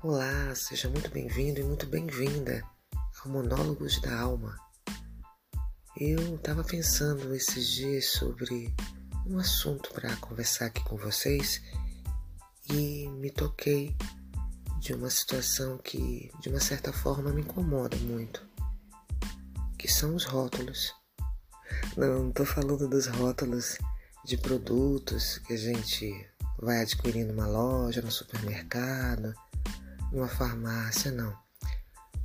Olá, seja muito bem-vindo e muito bem-vinda ao Monólogos da Alma. Eu estava pensando esses dias sobre um assunto para conversar aqui com vocês e me toquei de uma situação que, de uma certa forma, me incomoda muito, que são os rótulos. Não, estou falando dos rótulos de produtos que a gente vai adquirir numa loja, no supermercado numa farmácia, não.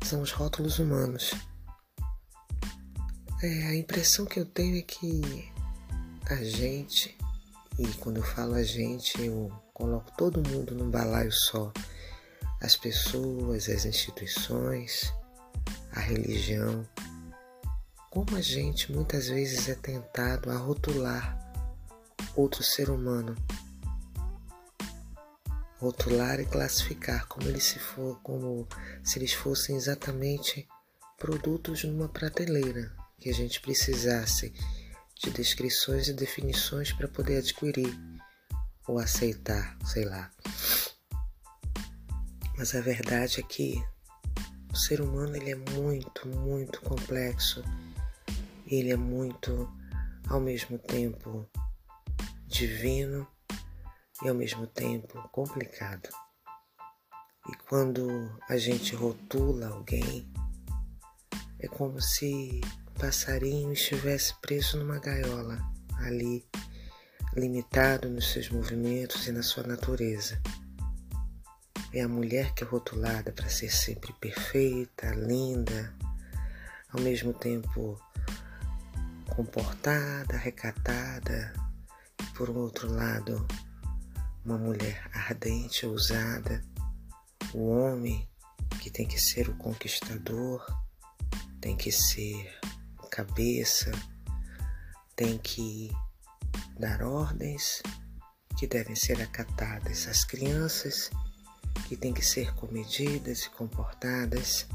São os rótulos humanos. É, a impressão que eu tenho é que a gente, e quando eu falo a gente, eu coloco todo mundo num balaio só. As pessoas, as instituições, a religião. Como a gente muitas vezes é tentado a rotular outro ser humano rotular e classificar como eles se for, como se eles fossem exatamente produtos numa prateleira que a gente precisasse de descrições e definições para poder adquirir ou aceitar, sei lá. Mas a verdade é que o ser humano ele é muito, muito complexo. Ele é muito ao mesmo tempo divino e ao mesmo tempo complicado. E quando a gente rotula alguém, é como se o passarinho estivesse preso numa gaiola, ali, limitado nos seus movimentos e na sua natureza. É a mulher que é rotulada para ser sempre perfeita, linda, ao mesmo tempo comportada, recatada, e por um outro lado, uma mulher ardente, ousada, o homem que tem que ser o conquistador, tem que ser cabeça, tem que dar ordens que devem ser acatadas. As crianças que têm que ser comedidas e comportadas,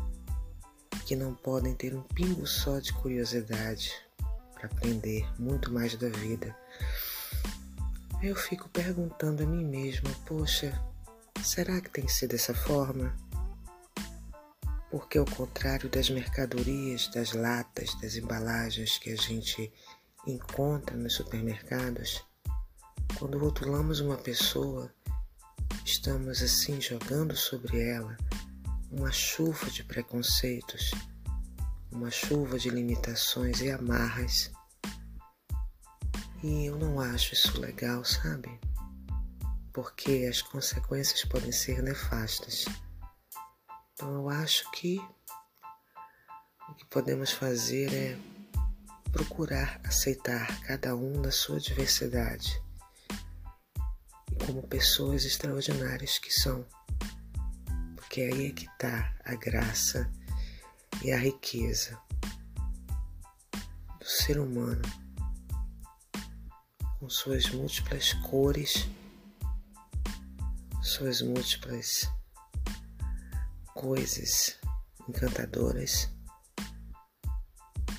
que não podem ter um pingo só de curiosidade para aprender muito mais da vida eu fico perguntando a mim mesma: poxa, será que tem ser dessa forma? Porque, ao contrário das mercadorias, das latas, das embalagens que a gente encontra nos supermercados, quando rotulamos uma pessoa, estamos assim jogando sobre ela uma chuva de preconceitos, uma chuva de limitações e amarras e eu não acho isso legal, sabe? Porque as consequências podem ser nefastas. Então eu acho que o que podemos fazer é procurar aceitar cada um na sua diversidade e como pessoas extraordinárias que são. Porque aí é que está a graça e a riqueza do ser humano com suas múltiplas cores, suas múltiplas coisas encantadoras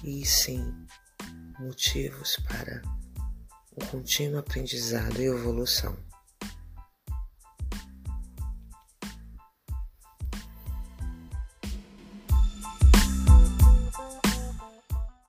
e sim motivos para o contínuo aprendizado e evolução.